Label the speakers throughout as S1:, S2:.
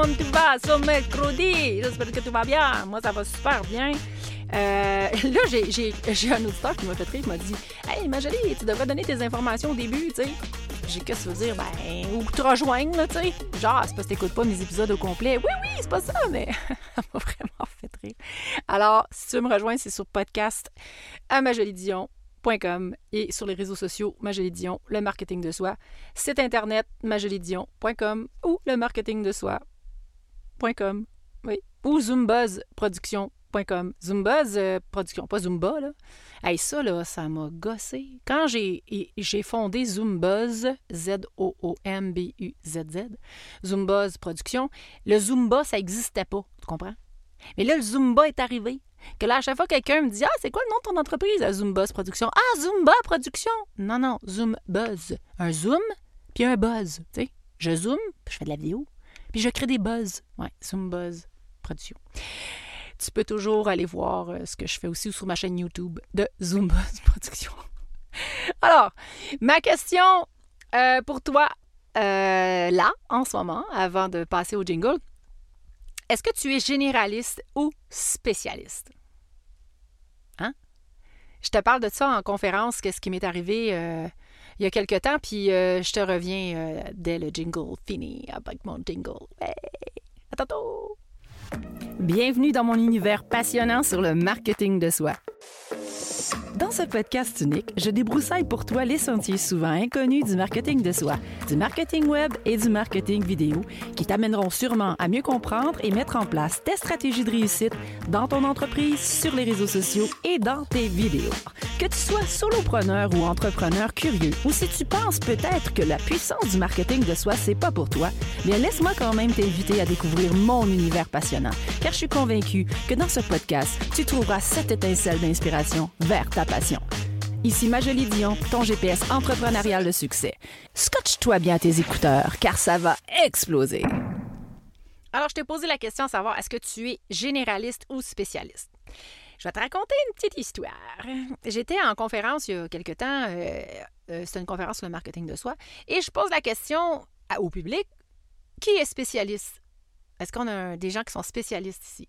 S1: monde tout va ce mercredi? J'espère que tout va bien. Moi, ça va super bien. Euh, là, j'ai un auditeur qui m'a fait rire, qui m'a dit Hey, Magali, tu devrais donner tes informations au début, tu sais. J'ai qu'est-ce que dire? Ben, ou te rejoindre, là, tu sais. Genre, c'est parce que t'écoutes pas mes épisodes au complet. Oui, oui, c'est pas ça, mais ça m'a vraiment fait rire. Alors, si tu veux me rejoindre, c'est sur podcast à majolidion.com et sur les réseaux sociaux Majolidion, le marketing de soi, site internet majolidion.com ou le marketing de oui, ou Zoombuzz Production Zumbaz euh, Production, pas Zumba, là. Hey, ça, là, ça m'a gossé. Quand j'ai, fondé Zumbuzz, Z-O-O-M-B-U-Z-Z, Zumbuzz Production, le Zumba, ça n'existait pas, tu comprends? Mais là, le Zumba est arrivé. Que là, à chaque fois, quelqu'un me dit Ah, c'est quoi le nom de ton entreprise? Zumbuzz Production. Ah, Zumba Production! Non, non, Zumbuzz. Un zoom, puis un buzz. Tu sais, je zoom, puis je fais de la vidéo, puis je crée des buzz. Ouais, Zumbuzz Production tu peux toujours aller voir euh, ce que je fais aussi sur ma chaîne YouTube de Zumba Production. Alors, ma question euh, pour toi, euh, là, en ce moment, avant de passer au jingle, est-ce que tu es généraliste ou spécialiste? Hein? Je te parle de ça en conférence, qu'est-ce qui m'est arrivé il y a quelque temps, puis je te reviens dès le jingle fini avec mon jingle. Hey, à tantôt! Bienvenue dans mon univers passionnant sur le marketing de soi. Dans ce podcast unique, je débroussaille pour toi les sentiers souvent inconnus du marketing de soi, du marketing web et du marketing vidéo qui t'amèneront sûrement à mieux comprendre et mettre en place tes stratégies de réussite dans ton entreprise, sur les réseaux sociaux et dans tes vidéos. Que tu sois solopreneur ou entrepreneur curieux, ou si tu penses peut-être que la puissance du marketing de soi, c'est pas pour toi, bien laisse-moi quand même t'inviter à découvrir mon univers passionnant, car je suis convaincue que dans ce podcast, tu trouveras cette étincelle d'inspiration vers ta passion. Ici Majolie Dion, ton GPS entrepreneurial de succès. Scotche-toi bien tes écouteurs, car ça va exploser. Alors, je t'ai posé la question à savoir, est-ce que tu es généraliste ou spécialiste? Je vais te raconter une petite histoire. J'étais en conférence il y a quelque temps, euh, euh, c'était une conférence sur le marketing de soi, et je pose la question au public, qui est spécialiste? Est-ce qu'on a des gens qui sont spécialistes ici?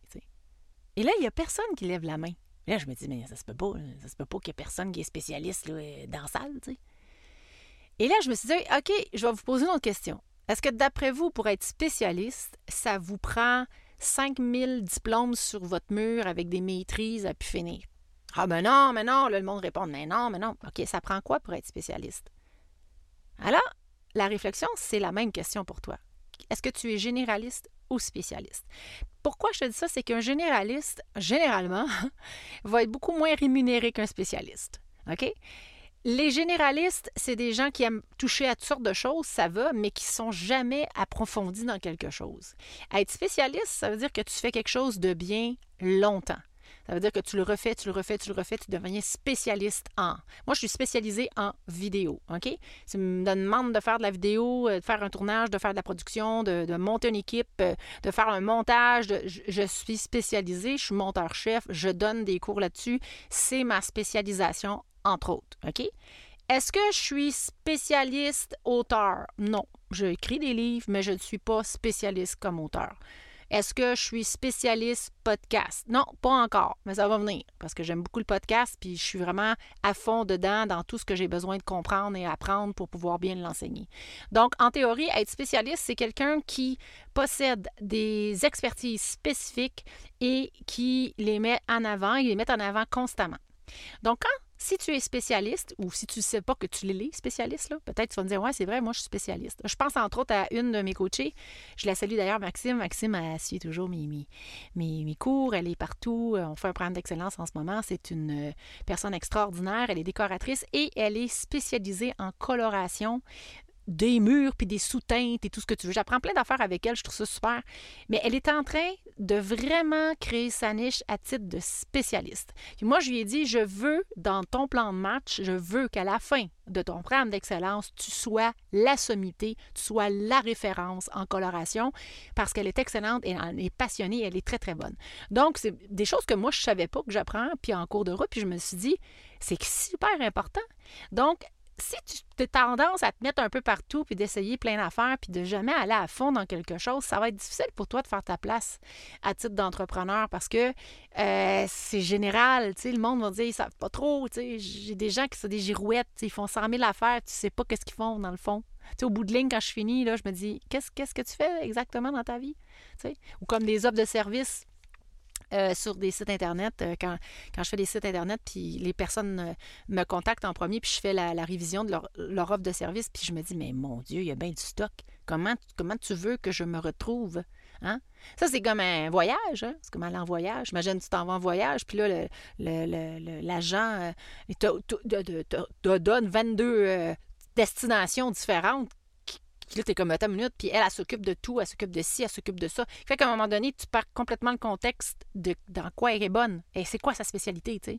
S1: Et là, il n'y a personne qui lève la main. Là, je me dis, mais ça se peut pas. Ça se peut pas qu'il y ait personne qui est spécialiste dans la salle. Et là, je me suis dit, OK, je vais vous poser une autre question. Est-ce que d'après vous, pour être spécialiste, ça vous prend 5000 diplômes sur votre mur avec des maîtrises à pu finir? Ah ben non, mais non, le monde répond, mais non, mais non. OK, ça prend quoi pour être spécialiste? Alors, la réflexion, c'est la même question pour toi. Est-ce que tu es généraliste ou spécialiste? Pourquoi je te dis ça? C'est qu'un généraliste, généralement, va être beaucoup moins rémunéré qu'un spécialiste. OK? Les généralistes, c'est des gens qui aiment toucher à toutes sortes de choses, ça va, mais qui sont jamais approfondis dans quelque chose. Être spécialiste, ça veut dire que tu fais quelque chose de bien longtemps. Ça veut dire que tu le refais, tu le refais, tu le refais, tu deviens spécialiste en. Moi, je suis spécialisée en vidéo, OK? Tu me demandes de faire de la vidéo, euh, de faire un tournage, de faire de la production, de, monter une équipe, euh, de faire un montage, je, je suis spécialisée, je suis monteur-chef, je donne des cours là-dessus. C'est ma spécialisation entre autres. OK? Est-ce que je suis spécialiste auteur? Non. J'écris des livres, mais je ne suis pas spécialiste comme auteur. Est-ce que je suis spécialiste podcast? Non, pas encore, mais ça va venir parce que j'aime beaucoup le podcast puis je suis vraiment à fond dedans dans tout ce que j'ai besoin de comprendre et apprendre pour pouvoir bien l'enseigner. Donc, en théorie, être spécialiste, c'est quelqu'un qui possède des expertises spécifiques et qui les met en avant, il les met en avant constamment. Donc, quand si tu es spécialiste ou si tu ne sais pas que tu l'es, spécialiste, peut-être tu vas me dire Ouais, c'est vrai, moi je suis spécialiste. Je pense entre autres à une de mes coachées. Je la salue d'ailleurs, Maxime. Maxime, elle suit toujours mes, mes, mes, cours. Elle est partout. On fait un programme d'excellence en ce moment. C'est une euh, personne extraordinaire. Elle est décoratrice et elle est spécialisée en coloration des murs, puis des sous-teintes et tout ce que tu veux. J'apprends plein d'affaires avec elle, je trouve ça super. Mais elle est en train de vraiment créer sa niche à titre de spécialiste. Puis moi, je lui ai dit, je veux, dans ton plan de match, je veux qu'à la fin de ton programme d'excellence, tu sois la sommité, tu sois la référence en coloration, parce qu'elle est excellente et elle est passionnée, elle est très, très bonne. Donc, c'est des choses que moi, je ne savais pas que j'apprends, puis en cours de route, puis je me suis dit, c'est super important. Donc, si tu as tendance à te mettre un peu partout, puis d'essayer plein d'affaires, puis de jamais aller à fond dans quelque chose, ça va être difficile pour toi de faire ta place à titre d'entrepreneur parce que euh, c'est général. Le monde va dire, ils savent pas trop. J'ai des gens qui sont des girouettes, ils font 100 000 affaires, tu sais pas qu'est-ce qu'ils font dans le fond. au bout de ligne, quand je finis, là, je me dis, qu'est-ce, qu'est-ce que tu fais exactement dans ta vie? Ou comme des offres de services euh, sur des sites Internet, euh, quand, je fais des sites Internet, puis les personnes euh, me contactent en premier, puis je fais la, révision de leur, leur, offre de service, puis je me dis, mais mon Dieu, il y a bien du stock. Comment, comment tu veux que je me retrouve? Hein? Ça, c'est comme un voyage. Hein? C'est comme aller en voyage. Imagine, tu t'en vas en voyage, puis là, l'agent te, donne 22 destinations différentes puis là, t'es comme, attends une minute, puis elle, elle, s'occupe de tout, elle s'occupe de ci, elle s'occupe de ça. Fait qu'à un moment donné, tu perds complètement le contexte de dans quoi elle est bonne et c'est quoi sa spécialité, tu.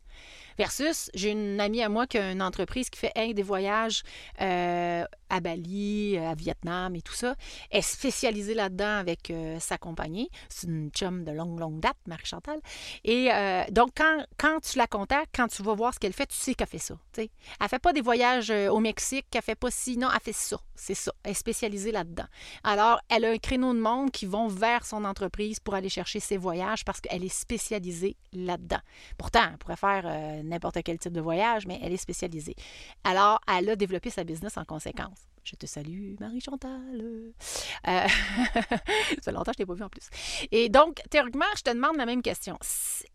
S1: Versus, j'ai une amie à moi qui a une entreprise qui fait des voyages euh, à Bali, euh, à Vietnam et tout ça. Elle est spécialisée là-dedans avec euh, sa compagnie. C'est une chum de longue, longue date, Marie-Chantal. Et donc, quand, quand tu la contactes, quand tu vas voir ce qu'elle fait, tu sais qu'elle fait ça. sais. Elle fait pas des voyages au Mexique, elle fait pas ci, non, elle fait ça. C'est ça. Elle est spécialisée Alors, elle a un créneau de monde qui vont vers son entreprise pour aller chercher ses voyages parce qu'elle est spécialisée là-dedans. Pourtant, elle pourrait faire n'importe quel type de voyage, mais elle est spécialisée. Alors, elle a développé sa business en conséquence. Je te salue, Marie-Chantal. Euh, ça fait longtemps que je t'ai pas vu en plus. Et donc, théoriquement, je te demande la même question.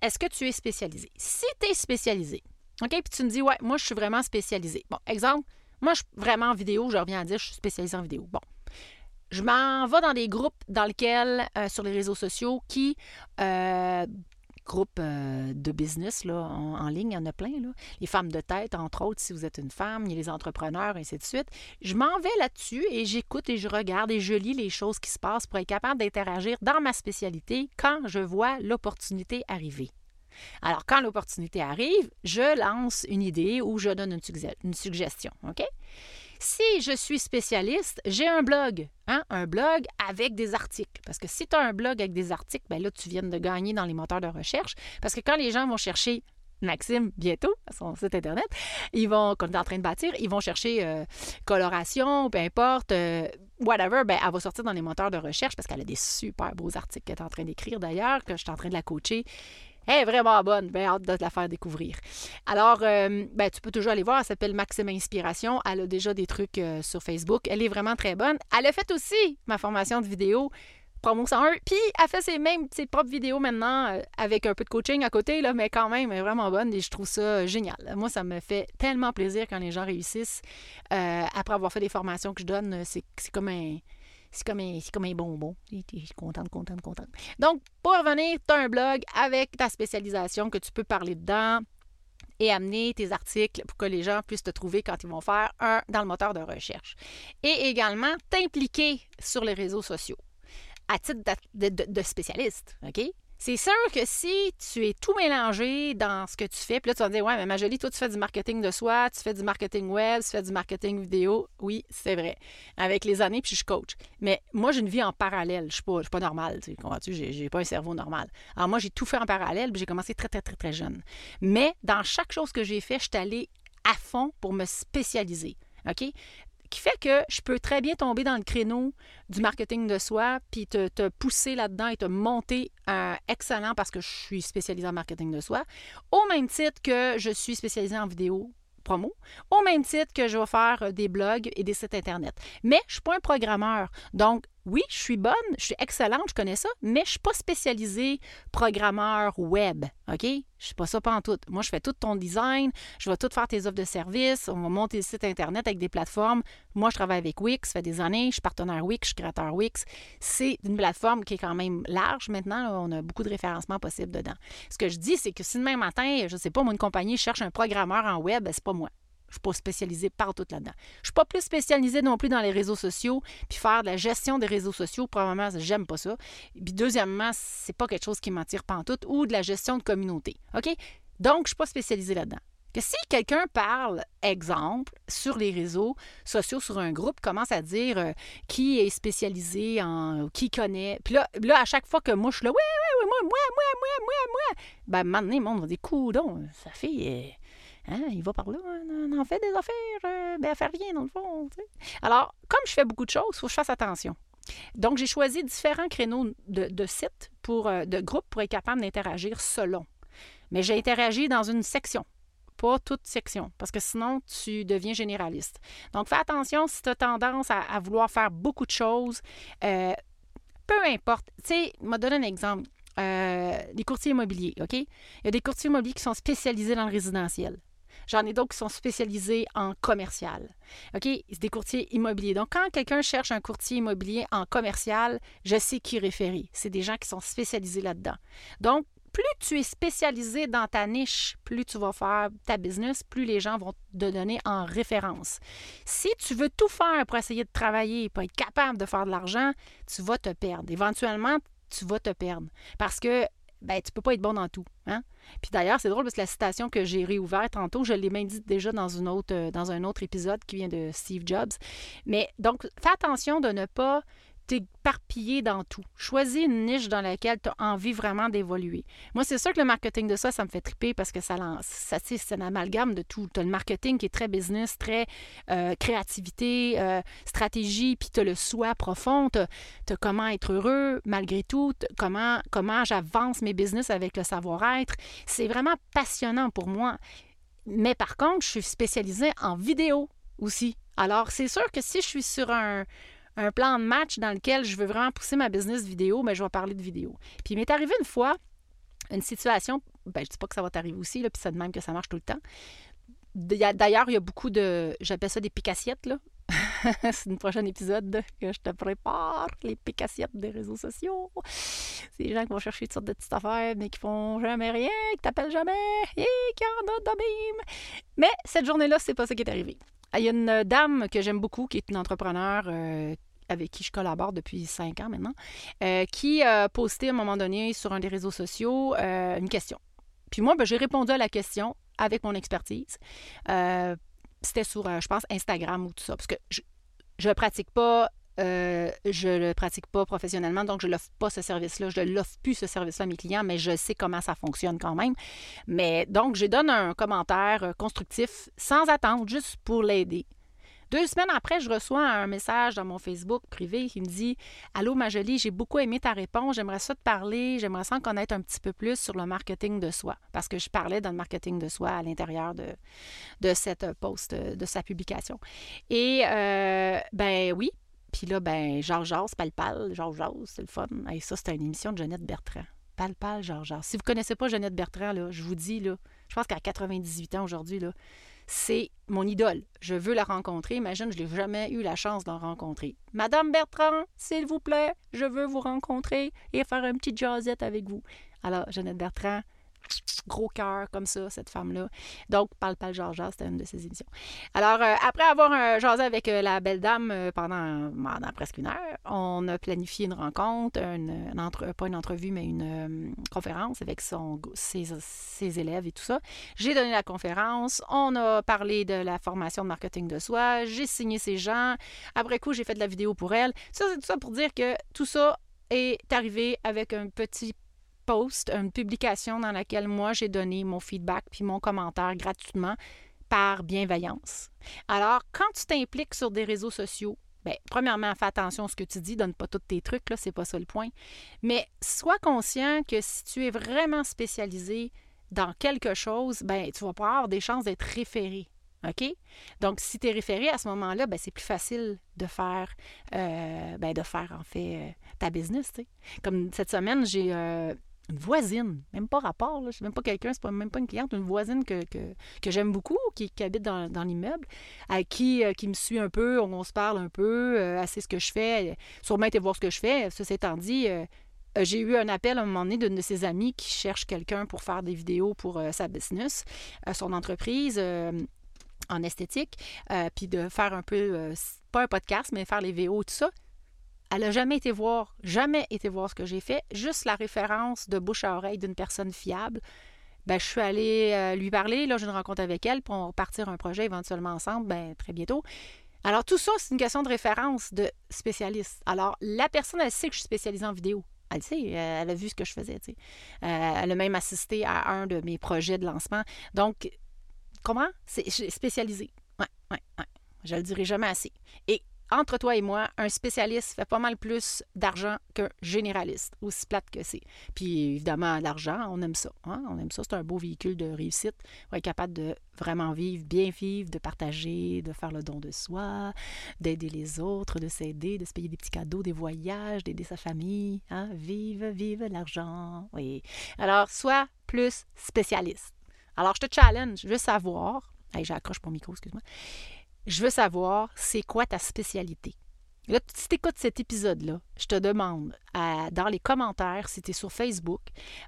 S1: Est-ce que tu es spécialisé? Si tu es spécialisé, OK, puis tu me dis, ouais, moi, je suis vraiment spécialisé. Bon, exemple, moi, je suis vraiment en vidéo, je reviens à dire, je suis spécialisé en vidéo. Bon. Je m'en vais dans des groupes dans lesquels, euh, sur les réseaux sociaux, qui euh, groupes euh, de business là, en, ligne, il y en a plein. Là. Les femmes de tête, entre autres, si vous êtes une femme, il y a les entrepreneurs, et ainsi de suite. Je m'en vais là-dessus et j'écoute et je regarde et je lis les choses qui se passent pour être capable d'interagir dans ma spécialité quand je vois l'opportunité arriver. Alors, quand l'opportunité arrive, je lance une idée ou je donne une, suggestion. OK? Si je suis spécialiste, j'ai un blog, hein, un blog avec des articles. Parce que si tu as un blog avec des articles, ben là, tu viens de gagner dans les moteurs de recherche. Parce que quand les gens vont chercher Maxime bientôt à son site internet. Ils vont, quand on est en train de bâtir, ils vont chercher euh, coloration, peu importe, euh, whatever. Ben, elle va sortir dans les moteurs de recherche parce qu'elle a des super beaux articles qu'elle est en train d'écrire d'ailleurs, que je suis en train de la coacher. Elle est vraiment bonne. Bien hâte de te la faire découvrir. Alors, euh, ben, tu peux toujours aller voir. Elle s'appelle Maxime Inspiration. Elle a déjà des trucs euh, sur Facebook. Elle est vraiment très bonne. Elle a fait aussi ma formation de vidéo. Promo 101. Puis, elle fait ses propres vidéos maintenant euh, avec un peu de coaching à côté, mais quand même, elle est vraiment bonne et je trouve ça génial. Moi, ça me fait tellement plaisir quand les gens réussissent. après avoir fait des formations que je donne, c'est comme un, c'est comme, un, comme un bonbon. Contente, contente, contente. Donc, pour revenir, tu as un blog avec ta spécialisation que tu peux parler dedans et amener tes articles pour que les gens puissent te trouver quand ils vont faire un dans le moteur de recherche. Et également, t'impliquer sur les réseaux sociaux à titre de, de spécialiste. OK? C'est sûr que si tu es tout mélangé dans ce que tu fais, puis là, tu vas te dire, ouais, mais ma jolie, toi, tu fais du marketing de soi, tu fais du marketing web, tu fais du marketing vidéo. Oui, c'est vrai. Avec les années, puis je coach. Mais moi, j'ai une vie en parallèle. Je ne suis, pas, normale, tu comprends-tu? J'ai pas un cerveau normal. Alors, moi, j'ai tout fait en parallèle, puis j'ai commencé très, très, très, très jeune. Mais dans chaque chose que j'ai fait, je suis allée à fond pour me spécialiser. OK? Qui fait que je peux très bien tomber dans le créneau du marketing de soi, puis te, te pousser là-dedans et te monter un excellent parce que je suis spécialisée en marketing de soi, au même titre que je suis spécialisée en vidéo promo, au même titre que je vais faire des blogs et des sites Internet. Mais je ne suis pas un programmeur. Donc, oui, je suis bonne, je suis excellente, je connais ça, mais je ne suis pas spécialisée programmeur web, OK? Je ne suis pas ça en tout. Moi, je fais tout ton design, je vais tout faire tes offres de services, on va monter le site Internet avec des plateformes. Moi, je travaille avec Wix, ça fait des années, je suis partenaire Wix, je suis créateur Wix. C'est une plateforme qui est quand même large maintenant, on a beaucoup de référencements possibles dedans. Ce que je dis, c'est que si demain matin, je ne sais pas, moi, une compagnie cherche un programmeur en web, c'est pas moi. Je ne suis pas spécialisée partout là-dedans. Je ne suis pas plus spécialisée non plus dans les réseaux sociaux, puis faire de la gestion des réseaux sociaux, probablement, j'aime pas ça. Puis deuxièmement, c'est pas quelque chose qui m'attire pantoute, ou de la gestion de communauté. OK? Donc, je ne suis pas spécialisée là-dedans. Que si quelqu'un parle, exemple, sur les réseaux sociaux, sur un groupe, commence à dire euh, qui est spécialisé en. qui connaît. Puis là, là, à chaque fois que moi, je suis là, oui, oui, oui, moi, moi, moi, moi, moi, moi, ben, maintenant, le monde va dire, coudon, ça fait. Hein, il va par là, on en fait des affaires, euh, ben, elle fait rien dans le fond. Alors, comme je fais beaucoup de choses, il faut que je fasse attention. Donc, j'ai choisi différents créneaux de, sites, pour, euh, de groupes pour être capable d'interagir selon. Mais j'ai interagi dans une section, pas toute section, parce que sinon, tu deviens généraliste. Donc, fais attention si tu as tendance à, vouloir faire beaucoup de choses. Euh, peu importe. Tu sais, m'a donné un exemple. Euh, les courtiers immobiliers, OK? Il y a des courtiers immobiliers qui sont spécialisés dans le résidentiel. J'en ai d'autres qui sont spécialisés en commercial. OK? C'est des courtiers immobiliers. Donc, quand quelqu'un cherche un courtier immobilier en commercial, je sais qui référer. C'est des gens qui sont spécialisés là-dedans. Donc, plus tu es spécialisé dans ta niche, plus tu vas faire ta business, plus les gens vont te donner en référence. Si tu veux tout faire pour essayer de travailler, pour être capable de faire de l'argent, tu vas te perdre. Éventuellement, tu vas te perdre. Parce que ben, tu peux pas être bon dans tout. Hein? Puis d'ailleurs, c'est drôle parce que la citation que j'ai réouverte tantôt, je l'ai même dit déjà dans, une autre, euh, dans un autre épisode qui vient de Steve Jobs. Mais donc, fais attention de ne pas t'éparpiller dans tout. Choisis une niche dans laquelle tu as envie vraiment d'évoluer. Moi, c'est sûr que le marketing de ça, ça me fait triper parce que ça lance. Ça, c'est un amalgame de tout. Tu as le marketing qui est très business, très euh, créativité, euh, stratégie, puis tu as le soi profond. Tu as, comment être heureux malgré tout, comment, comment j'avance mes business avec le savoir-être. C'est vraiment passionnant pour moi. Mais par contre, je suis spécialisée en vidéo aussi. Alors, c'est sûr que si je suis sur un, un plan de match dans lequel je veux vraiment pousser ma business vidéo, mais ben, je vais parler de vidéo. Puis il m'est arrivé une fois une situation, ben, je dis pas que ça va t'arriver aussi, là, puis c'est de même que ça marche tout le temps. D'ailleurs, il y a beaucoup de. J'appelle ça des picassiettes, là. c'est un prochain épisode que je te prépare, les picassiettes des réseaux sociaux. C'est des gens qui vont chercher toutes sortes de petites affaires, mais qui font jamais rien, qui t'appellent jamais, et qui en ont de. Mais cette journée-là, c'est pas ça qui est arrivé. Il y a une dame que j'aime beaucoup, qui est une entrepreneur euh, avec qui je collabore depuis cinq ans maintenant, euh, qui a posté à un moment donné sur un des réseaux sociaux euh, une question. Puis moi, ben, j'ai répondu à la question avec mon expertise. Euh, c'était sur, je pense, Instagram ou tout ça, parce que je ne pratique pas je ne le pratique pas professionnellement, donc je ne l'offre pas ce service-là. Je ne l'offre plus ce service-là à mes clients, mais je sais comment ça fonctionne quand même. Mais donc, je donne un commentaire constructif sans attendre, juste pour l'aider. Deux semaines après, je reçois un message dans mon Facebook privé qui me dit Allô, ma jolie, j'ai beaucoup aimé ta réponse. J'aimerais ça te parler. J'aimerais ça en connaître un petit peu plus sur le marketing de soi. Parce que je parlais dans le marketing de soi à l'intérieur de, de cette post, de sa publication. Et, euh, ben oui. Puis là, ben, Georges Palpal, Georges c'est le fun. Et ça, c'était une émission de Jeannette Bertrand. Palpal, Georges Georges. Si vous ne connaissez pas Jeannette Bertrand, là, je vous dis, là, je pense qu'à 98 ans aujourd'hui, là, c'est mon idole. Je veux la rencontrer. Imagine, je n'ai jamais eu la chance d'en rencontrer. Madame Bertrand, s'il vous plaît, je veux vous rencontrer et faire un petit jazzette avec vous. Alors, Jeannette Bertrand, gros cœur comme ça, cette femme-là. Donc, Parle Parle Georgia, c'était une de ses émissions. Alors, euh, après avoir euh, jasé avec euh, la belle dame pendant, presque une heure, on a planifié une rencontre, une, pas une entrevue, mais une conférence avec son, ses, ses, élèves et tout ça. J'ai donné la conférence, on a parlé de la formation de marketing de soi, j'ai signé ses gens. Après coup, j'ai fait de la vidéo pour elle. Ça, c'est tout ça pour dire que tout ça est arrivé avec un petit post, une publication dans laquelle moi j'ai donné mon feedback puis mon commentaire gratuitement par bienveillance. Alors, quand tu t'impliques sur des réseaux sociaux, Bien, premièrement, fais attention à ce que tu dis, donne pas tous tes trucs, là, c'est pas ça le point. Mais sois conscient que si tu es vraiment spécialisé dans quelque chose, ben, tu vas pas avoir des chances d'être référé. OK? Donc, si tu es référé à ce moment-là, ben, c'est plus facile de faire, euh, ben, de faire en fait euh, ta business. Comme cette semaine, j'ai euh, une voisine, même pas rapport, là, c'est même pas quelqu'un, c'est même pas une cliente, une voisine que, j'aime beaucoup, qui, habite dans, l'immeuble, à qui, euh, qui me suit un peu, on, se parle un peu, euh, sait ce que je fais, sûrement été voir ce que je fais. Ceci étant dit, euh, j'ai eu un appel à un moment donné d'une de ses amies qui cherche quelqu'un pour faire des vidéos pour sa business, son entreprise en esthétique, puis de faire un peu, pas un podcast, mais faire les VO, tout ça. Elle n'a jamais été voir, jamais été voir ce que j'ai fait, juste la référence de bouche à oreille d'une personne fiable. Ben, je suis allée euh, lui parler, là, j'ai une rencontre avec elle, pour partir un projet éventuellement ensemble, ben, très bientôt. Alors, tout ça, c'est une question de référence de spécialiste. Alors, la personne, elle sait que je suis spécialisée en vidéo. Elle sait, euh, elle a vu ce que je faisais. Euh, elle a même assisté à un de mes projets de lancement. Donc, comprends? C'est spécialisé. Ouais, ouais, ouais. Je le dirai jamais assez. Et entre toi et moi, un spécialiste fait pas mal plus d'argent qu'un généraliste, aussi plate que c'est. Puis évidemment, l'argent, on aime ça. Hein? On aime ça, c'est un beau véhicule de réussite. On être capable de vraiment vivre, bien vivre, de partager, de faire le don de soi, d'aider les autres, de s'aider, de se payer des petits cadeaux, des voyages, d'aider sa famille. Hein? Vive, vive l'argent. Oui. Alors, sois plus spécialiste. Alors, je te challenge, je veux savoir. Hey, j'accroche mon micro, excuse-moi je veux savoir c'est quoi ta spécialité? Là, si tu écoutes cet épisode-là, je te demande dans les commentaires, si tu es sur Facebook,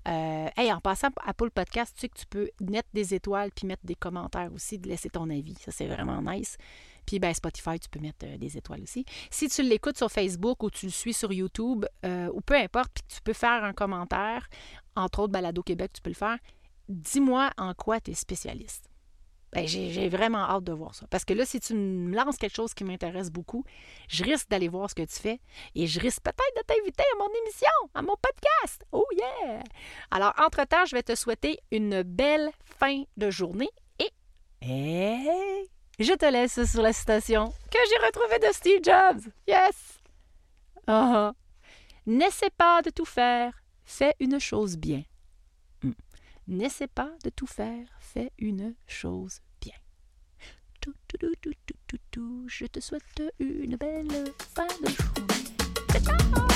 S1: euh, en passant à Paul Podcast, tu sais que tu peux mettre des étoiles puis mettre des commentaires aussi, de laisser ton avis. Ça, c'est vraiment nice. Puis ben, Spotify, tu peux mettre euh, des étoiles aussi. Si tu l'écoutes sur Facebook ou tu le suis sur YouTube, euh, ou peu importe, puis tu peux faire un commentaire, entre autres Balado Québec, tu peux le faire, dis-moi en quoi tu es spécialiste. Ben, j'ai vraiment hâte de voir ça. Parce que là, si tu me lances quelque chose qui m'intéresse beaucoup, je risque d'aller voir ce que tu fais et je risque peut-être de t'inviter à mon émission, à mon podcast. Oh yeah! Alors, entre-temps, je vais te souhaiter une belle fin de journée et je te laisse sur la citation que j'ai retrouvée de Steve Jobs. Yes! Uh N'essaie pas de tout faire, fais une chose bien. N'essaie pas de tout faire, fais une chose bien. Tout, tout, tout, tout, tout, tout, je te souhaite une belle fin de journée. Ciao